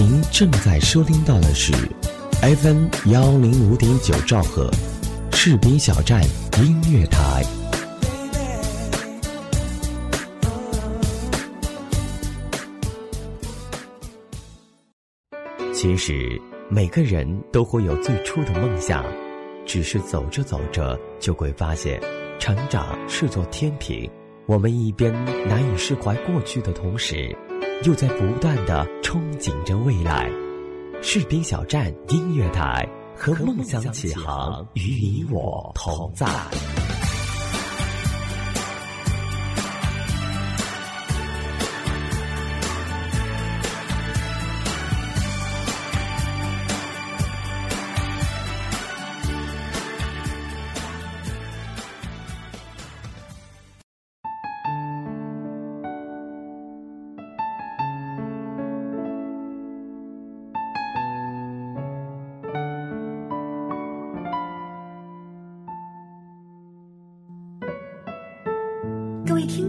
您正在收听到的是 FM 幺零五点九兆赫，士兵小站音乐台。其实每个人都会有最初的梦想，只是走着走着就会发现，成长是座天平。我们一边难以释怀过去的同时，又在不断的憧憬着未来。士兵小站音乐台和梦想起航，与你我同在。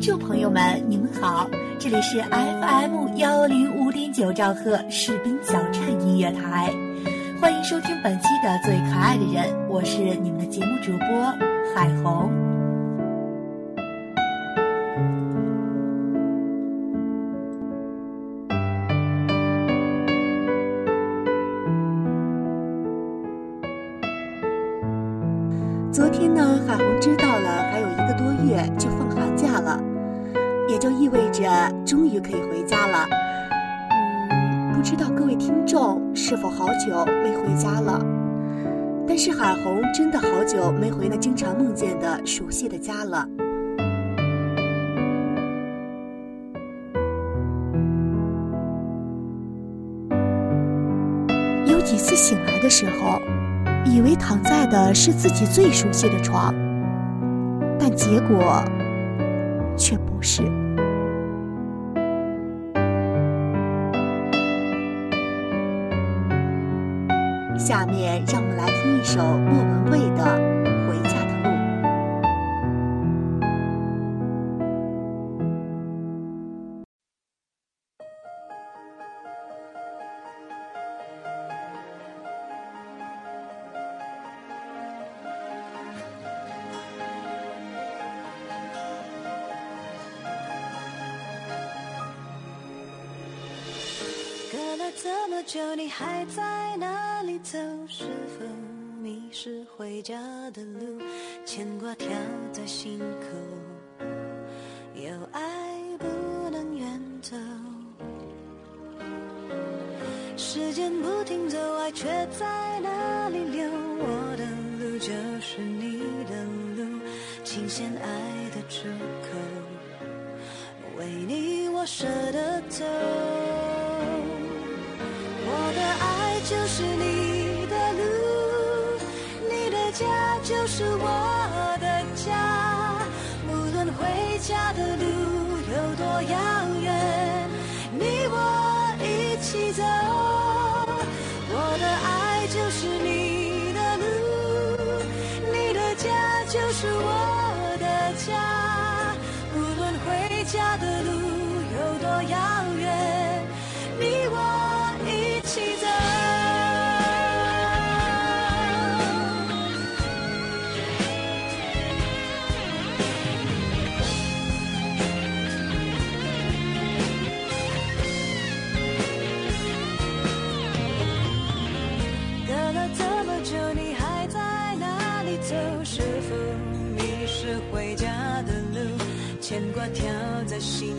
听众朋友们，你们好，这里是 FM 幺零五点九兆赫士兵小站音乐台，欢迎收听本期的最可爱的人，我是你们的节目主播海红。久没回家了？但是海红真的好久没回那经常梦见的熟悉的家了。有几次醒来的时候。以为躺在的是自己最熟悉的床，但结果却不是。下面让我们来听一首莫文蔚的《的路？牵挂跳在心口，有爱不能远走。时间不停走，爱却在哪里流？我的路就是你的路，琴弦爱的出口，为你我舍得走。我的爱就是家就是我的家。无论回家的路我跳在心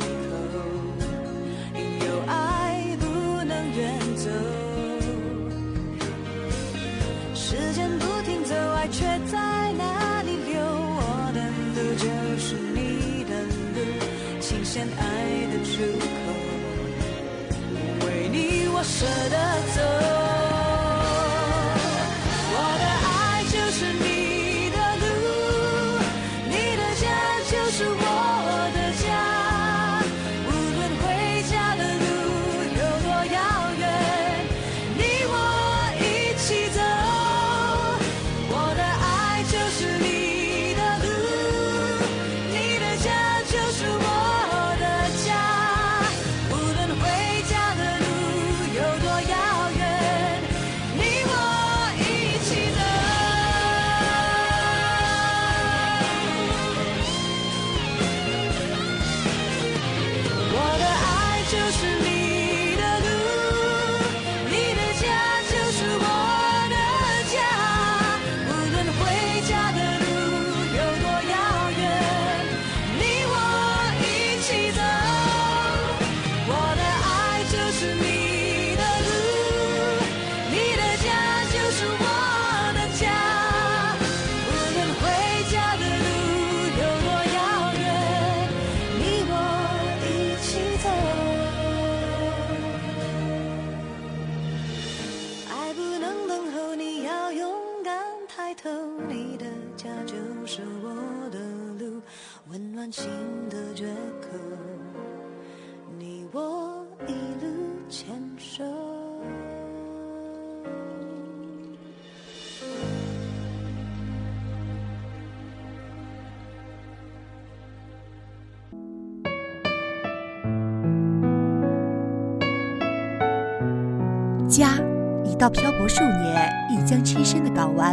到漂泊数年、一江痴深的港湾；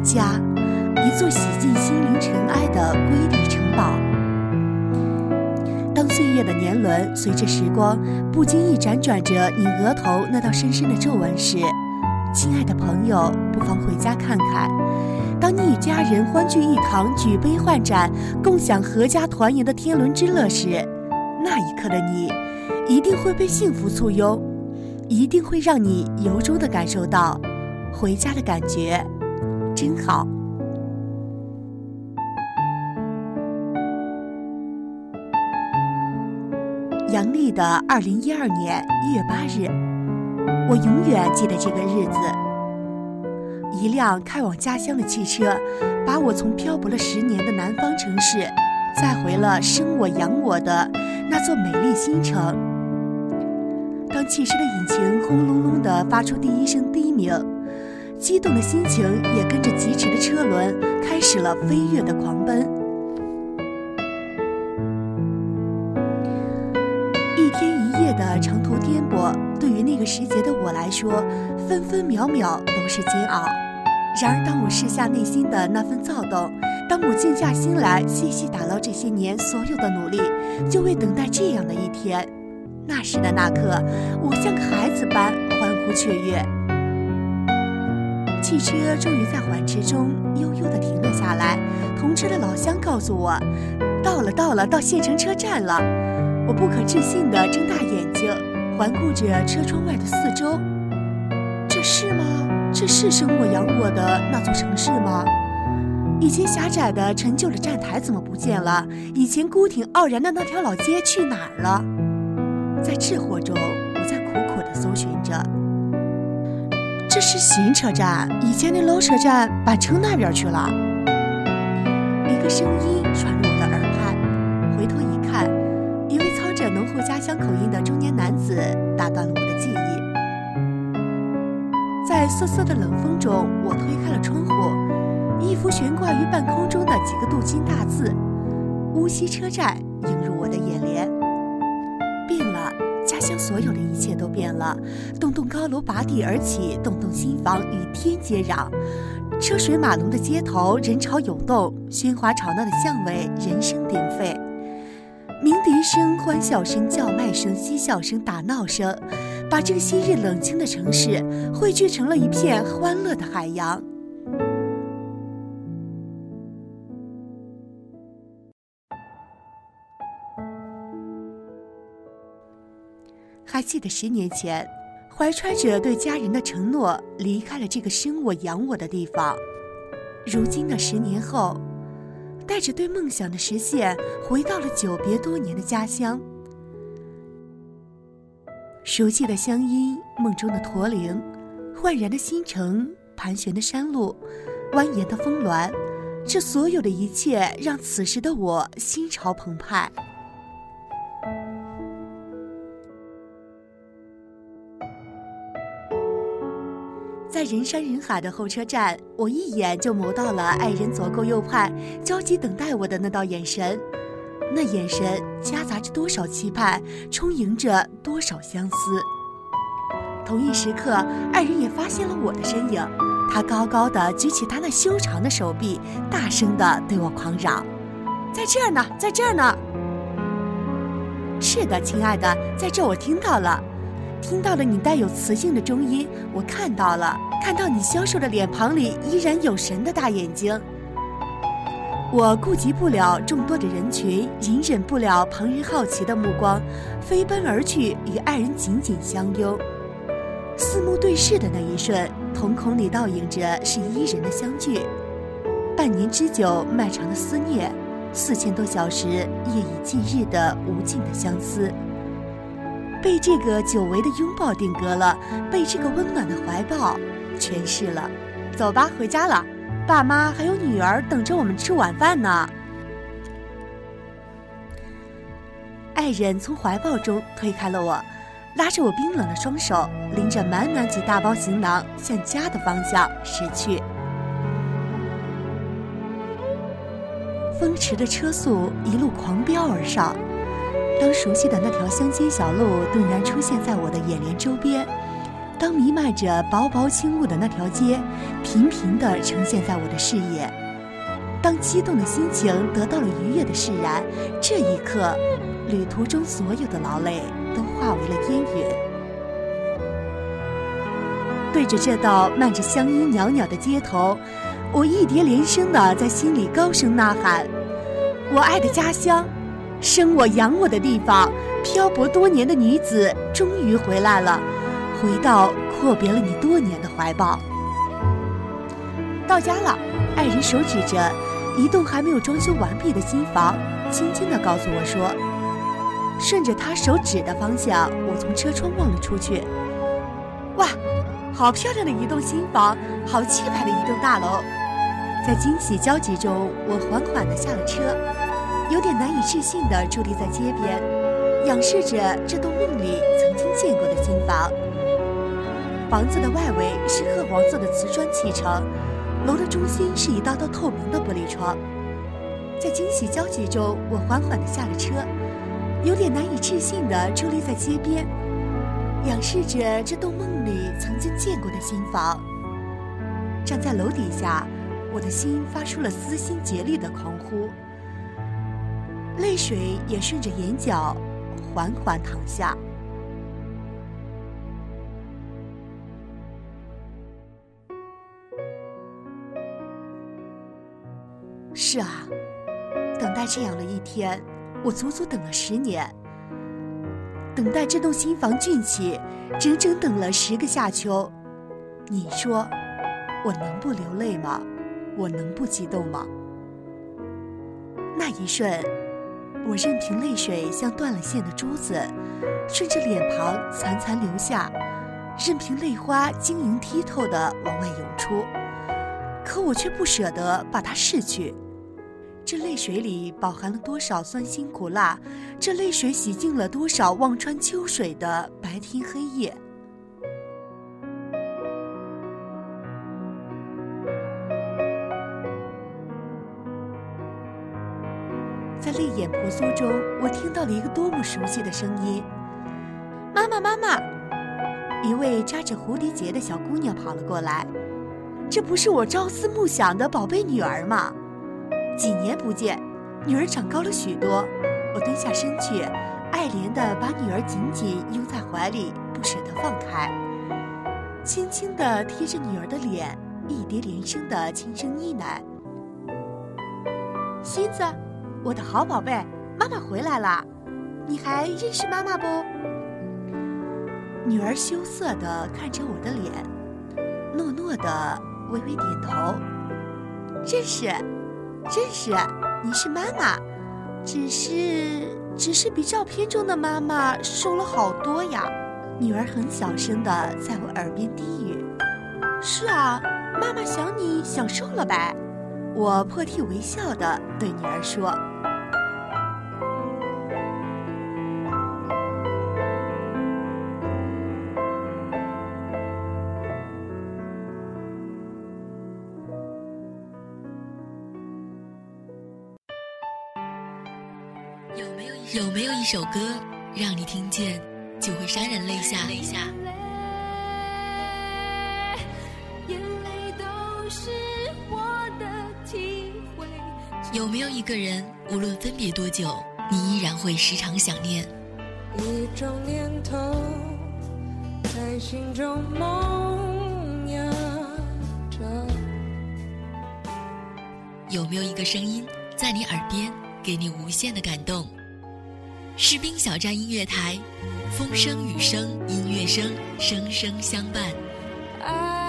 家，一座洗尽心灵尘埃的瑰丽城堡。当岁月的年轮随着时光不经意辗转着你额头那道深深的皱纹时，亲爱的朋友，不妨回家看看。当你与家人欢聚一堂，举杯换盏，共享阖家团圆的天伦之乐时，那一刻的你，一定会被幸福簇拥，一定会让你由衷的感受到回家的感觉，真好。阳历的二零一二年一月八日，我永远记得这个日子。一辆开往家乡的汽车，把我从漂泊了十年的南方城市，载回了生我养我的那座美丽新城。汽车的引擎轰隆隆地发出第一声低鸣，激动的心情也跟着疾驰的车轮开始了飞跃的狂奔。一天一夜的长途颠簸，对于那个时节的我来说，分分秒秒都是煎熬。然而，当我试下内心的那份躁动，当我静下心来细细打捞这些年所有的努力，就为等待这样的一天。那时的那刻，我像个孩子般欢呼雀跃。汽车终于在缓驰中悠悠地停了下来，同车的老乡告诉我，到了，到了，到县城车站了。我不可置信地睁大眼睛，环顾着车窗外的四周，这是吗？这是生我养我的那座城市吗？以前狭窄的陈旧的站台怎么不见了？以前孤挺傲然的那条老街去哪儿了？在智惑中，我在苦苦地搜寻着。这是新车站，以前的老车站搬城那边去了。一个声音传入我的耳畔，回头一看，一位操着浓厚家乡口音的中年男子打断了我的记忆。在瑟瑟的冷风中，我推开了窗户，一幅悬挂于半空中的几个镀金大字“乌溪车站”映入我的眼帘。将，所有的一切都变了。栋栋高楼拔地而起，栋栋新房与天接壤。车水马龙的街头，人潮涌动；喧哗吵闹的巷尾，人声鼎沸。鸣笛声、欢笑声、叫卖声、嬉笑声、打闹声。把这个昔日冷清的城市汇聚成了一片欢乐的海洋。还记得十年前，怀揣着对家人的承诺，离开了这个生我养我的地方。如今的十年后，带着对梦想的实现，回到了久别多年的家乡。熟悉的乡音，梦中的驼铃，焕然的新城，盘旋的山路，蜿蜒的峰峦，这所有的一切让此时的我心潮澎湃。在人山人海的候车站，我一眼就谋到了爱人左顾右盼、焦急等待我的那道眼神。那眼神夹杂着多少期盼，充盈着多少相思。同一时刻，爱人也发现了我的身影，他高高的举起他那修长的手臂，大声的对我狂嚷：“在这儿呢，在这儿呢！”是的，亲爱的，在这我听到了，听到了你带有磁性的中音，我看到了，看到你消瘦的脸庞里依然有神的大眼睛。我顾及不了众多的人群，隐忍不了旁人好奇的目光，飞奔而去，与爱人紧紧相拥。四目对视的那一瞬，瞳孔里倒映着是伊人的相聚。半年之久，漫长的思念；四千多小时，夜以继日的无尽的相思。被这个久违的拥抱定格了，被这个温暖的怀抱诠释了。走吧，回家了。爸妈还有女儿等着我们吃晚饭呢。爱人从怀抱中推开了我，拉着我冰冷的双手，拎着满满几大包行囊向家的方向驶去。风驰的车速一路狂飙而上，当熟悉的那条乡间小路顿然出现在我的眼帘周边，当弥漫着薄薄轻雾的那条街平平地呈现在我的视野，当激动的心情得到了愉悦的释然，这一刻，旅途中所有的劳累都化为了烟云。对着这道漫着香烟袅袅的街头，我一叠连声地在心里高声呐喊：“我爱的家乡，生我养我的地方，漂泊多年的女子终于回来了。”回到阔别了你多年的怀抱。到家了，爱人手指着一栋还没有装修完毕的新房，轻轻地告诉我说：“顺着他手指的方向，我从车窗望了出去。哇，好漂亮的一栋新房，好气派的一栋大楼。”在惊喜交集中，我缓缓地下了车，有点难以置信地伫立在街边，仰视着这栋梦里曾经见过的新房。房子的外围是褐黄色的瓷砖砌成，楼的中心是一道道透明的玻璃窗。在惊喜交集中，我缓缓地下了车，有点难以置信地伫立在街边，仰视着这栋梦里曾经见过的新房。站在楼底下，我的心发出了撕心竭力的狂呼，泪水也顺着眼角缓缓淌下。是啊，等待这样的一天，我足足等了十年。等待这栋新房竣起，整整等了十个夏秋。你说，我能不流泪吗？我能不激动吗？那一瞬，我任凭泪水像断了线的珠子，顺着脸庞潺潺流下，任凭泪花晶莹剔透的往外涌出，可我却不舍得把它拭去。这泪水里饱含了多少酸辛苦辣？这泪水洗净了多少望穿秋水的白天黑夜？眼婆娑中，我听到了一个多么熟悉的声音：“妈妈，妈妈！”一位扎着蝴蝶结的小姑娘跑了过来，“这不是我朝思暮想的宝贝女儿吗？”几年不见，女儿长高了许多。我蹲下身去，爱怜地把女儿紧紧拥在怀里，不舍得放开，轻轻地贴着女儿的脸，一叠连声地轻声呢喃：“心子，我的好宝贝，妈妈回来了，你还认识妈妈不？”女儿羞涩地看着我的脸，诺诺地微微点头：“认识。”认识，你是妈妈，只是只是比照片中的妈妈瘦了好多呀。女儿很小声的在我耳边低语：“是啊，妈妈想你想瘦了呗。”我破涕为笑的对女儿说。首歌，让你听见就会潸然泪下？有没有一个人，无论分别多久，你依然会时常想念？一种念头在心中萌芽着。有没有一个声音，在你耳边，给你无限的感动？士兵小站音乐台，风声雨声音乐声，声声相伴。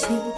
情。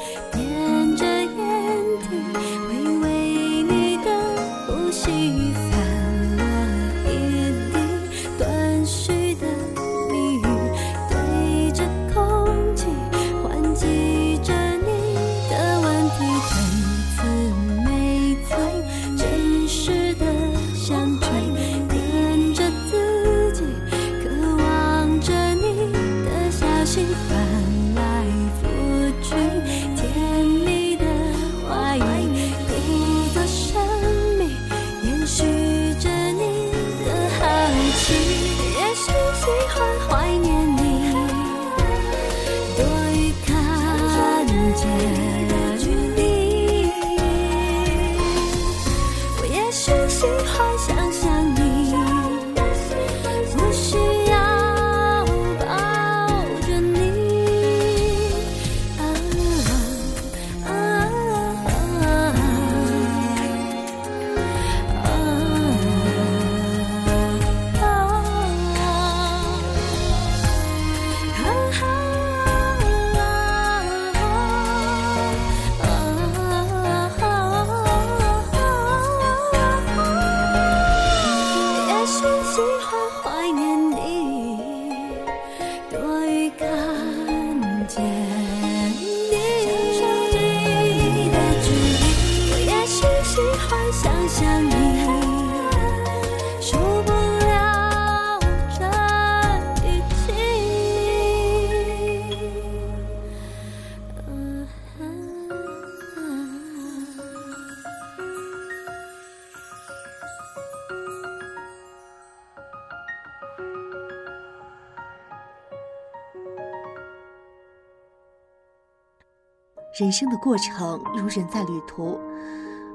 人生的过程如人在旅途，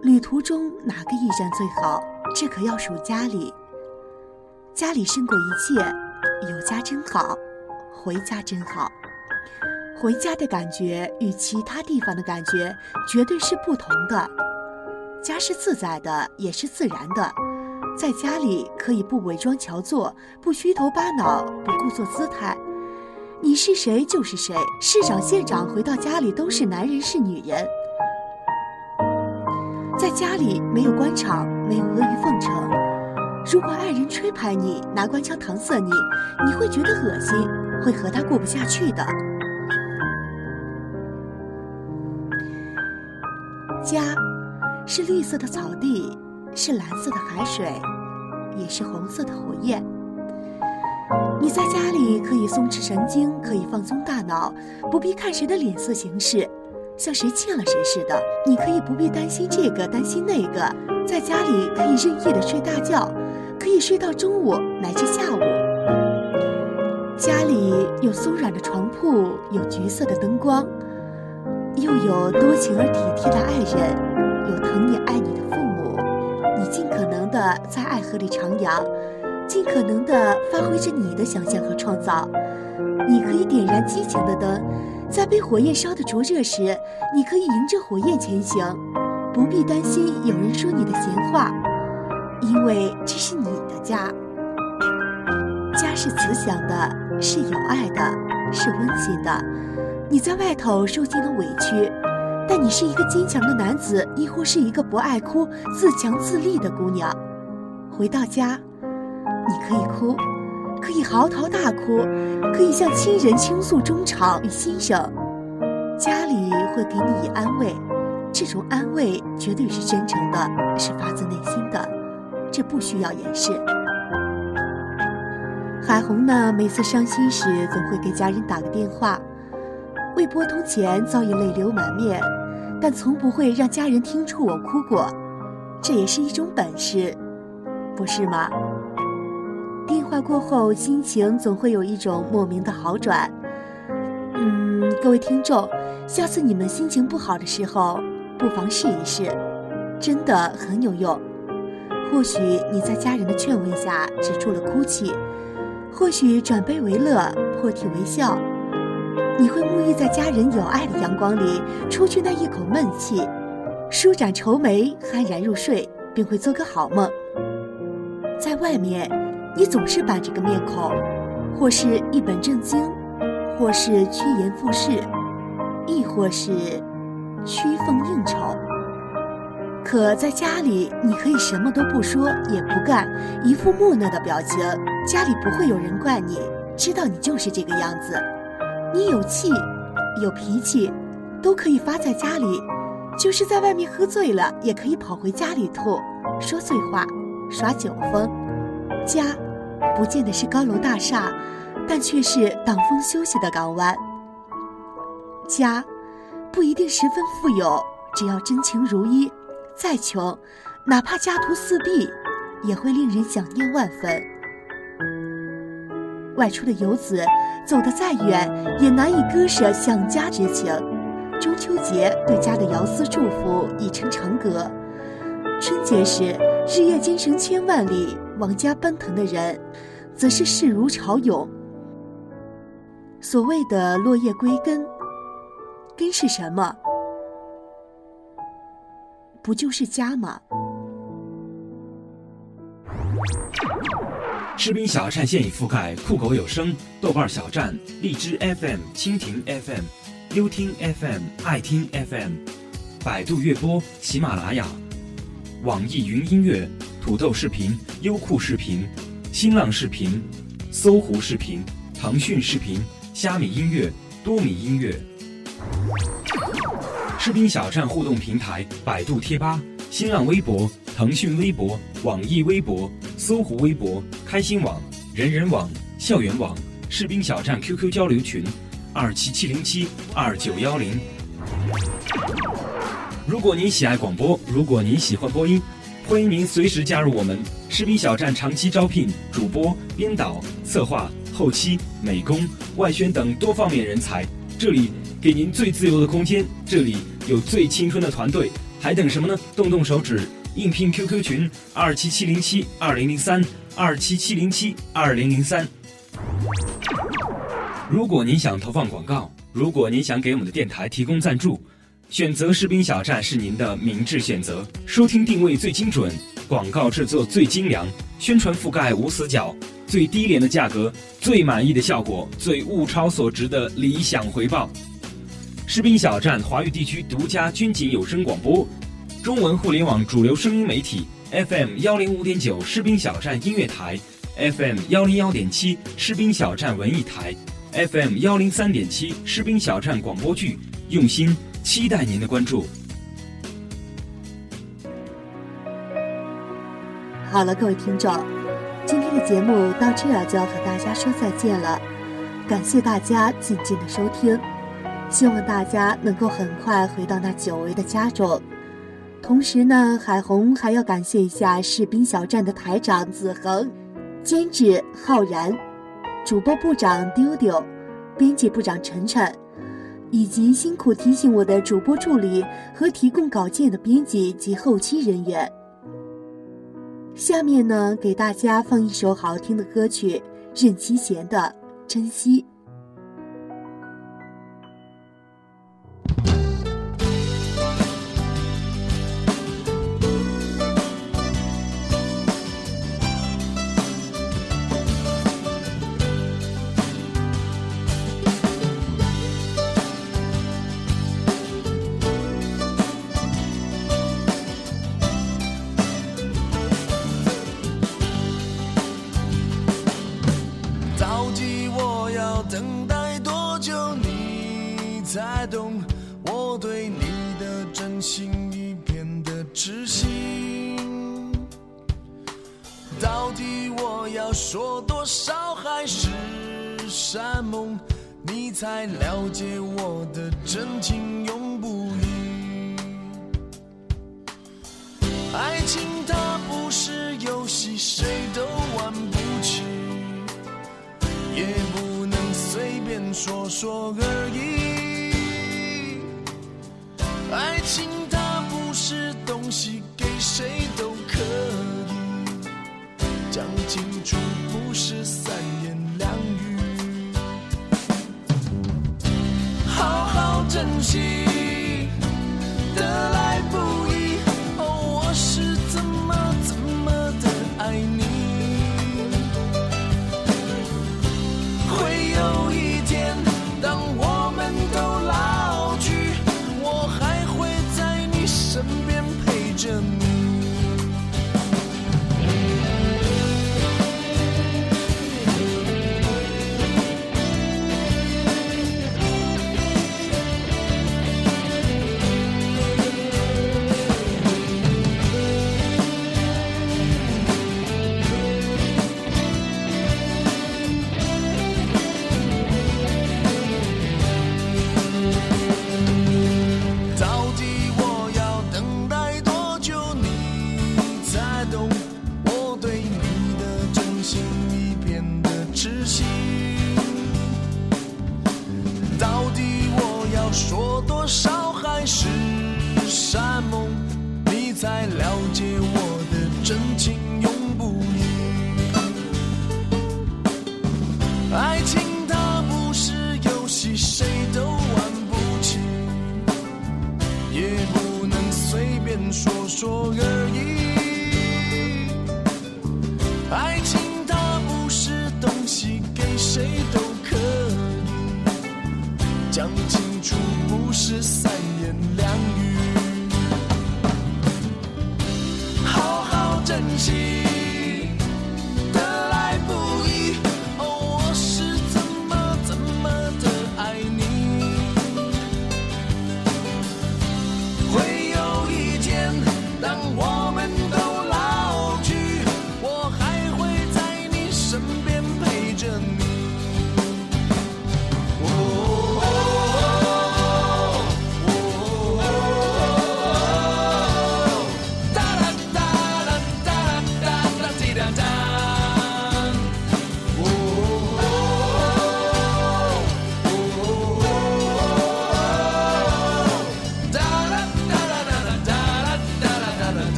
旅途中哪个驿站最好？这可要数家里。家里胜过一切，有家真好，回家真好。回家的感觉与其他地方的感觉绝对是不同的。家是自在的，也是自然的。在家里可以不伪装乔作，不虚头巴脑，不故作姿态。你是谁就是谁，市长、县长回到家里都是男人是女人。在家里没有官场，没有阿谀奉承。如果爱人吹拍你，拿官腔搪塞你，你会觉得恶心，会和他过不下去的。家，是绿色的草地，是蓝色的海水，也是红色的火焰。你在家里可以松弛神经，可以放松大脑，不必看谁的脸色行事，像谁欠了谁似的。你可以不必担心这个担心那个，在家里可以任意的睡大觉，可以睡到中午乃至下午。家里有松软的床铺，有橘色的灯光，又有多情而体贴的爱人，有疼你爱你的父母。你尽可能的在爱河里徜徉。尽可能地发挥着你的想象和创造。你可以点燃激情的灯，在被火焰烧得灼热时，你可以迎着火焰前行，不必担心有人说你的闲话，因为这是你的家。家是慈祥的，是有爱的，是温馨的。你在外头受尽了委屈，但你是一个坚强的男子，亦或是一个不爱哭、自强自立的姑娘。回到家。你可以哭，可以嚎啕大哭，可以向亲人倾诉衷肠与心声。家里会给你以安慰，这种安慰绝对是真诚的，是发自内心的，这不需要掩饰。海红呢，每次伤心时总会给家人打个电话，未拨通前早已泪流满面，但从不会让家人听出我哭过，这也是一种本事，不是吗？过后，心情总会有一种莫名的好转。嗯，各位听众，下次你们心情不好的时候，不妨试一试，真的很有用。或许你在家人的劝慰下止住了哭泣，或许转悲为乐，破涕为笑，你会沐浴在家人有爱的阳光里，出去那一口闷气，舒展愁眉，酣然入睡，并会做个好梦。在外面，你总是板着个面孔，或是一本正经。或是趋炎附势，亦或是屈奉应酬。可在家里，你可以什么都不说，也不干，一副木讷的表情，家里不会有人怪你，知道你就是这个样子。你有气，有脾气，都可以发在家里，就是在外面喝醉了，也可以跑回家里吐，说醉话，耍酒疯。家，不见得是高楼大厦。但却是挡风休息的港湾。家，不一定十分富有，只要真情如一，再穷，哪怕家徒四壁，也会令人想念万分。外出的游子，走得再远，也难以割舍想家之情。中秋节对家的遥思祝福已成长歌。春节时，日夜兼程千万里，往家奔腾的人，则是势如潮涌。所谓的落叶归根，根是什么？不就是家吗？士兵小站现已覆盖酷狗有声、豆瓣小站、荔枝 FM、蜻蜓 FM、优听 FM、爱听 FM、百度乐播、喜马拉雅、网易云音乐、土豆视频、优酷视频、新浪视频、搜狐视频、腾讯视频。虾米音乐、多米音乐、士兵小站互动平台、百度贴吧、新浪微博、腾讯微博、网易微博、搜狐微博、开心网、人人网、校园网、士兵小站 QQ 交流群：二七七零七二九幺零。如果您喜爱广播，如果您喜欢播音，欢迎您随时加入我们士兵小站，长期招聘主播、编导、策划。后期、美工、外宣等多方面人才，这里给您最自由的空间，这里有最青春的团队，还等什么呢？动动手指，应聘 QQ 群二七七零七二零零三二七七零七二零零三。如果您想投放广告，如果您想给我们的电台提供赞助，选择士兵小站是您的明智选择，收听定位最精准，广告制作最精良，宣传覆盖无死角。最低廉的价格，最满意的效果，最物超所值的理想回报。士兵小站华语地区独家军警有声广播，中文互联网主流声音媒体 FM 幺零五点九士兵小站音乐台，FM 幺零幺点七士兵小站文艺台，FM 幺零三点七士兵小站广播剧，用心期待您的关注。好了，各位听众。今天的节目到这儿就要和大家说再见了，感谢大家静静的收听，希望大家能够很快回到那久违的家中。同时呢，海红还要感谢一下士兵小站的台长子恒，监制浩然，主播部长丢丢，编辑部长晨晨，以及辛苦提醒我的主播助理和提供稿件的编辑及后期人员。下面呢，给大家放一首好听的歌曲，任其贤的《珍惜》。来了解我的真情。起，得来不易。哦，我是怎么怎么的爱你。会有一天，当我们都老去，我还会在你身边陪着你。Jesus.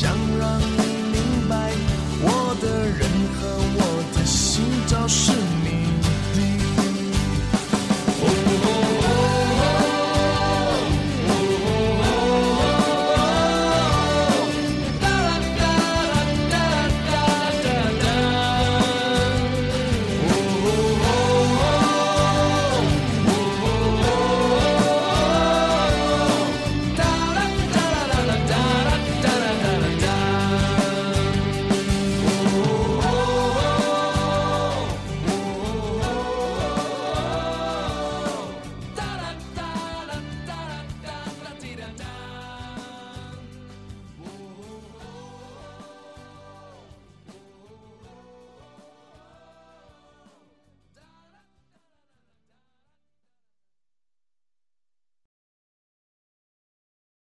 想让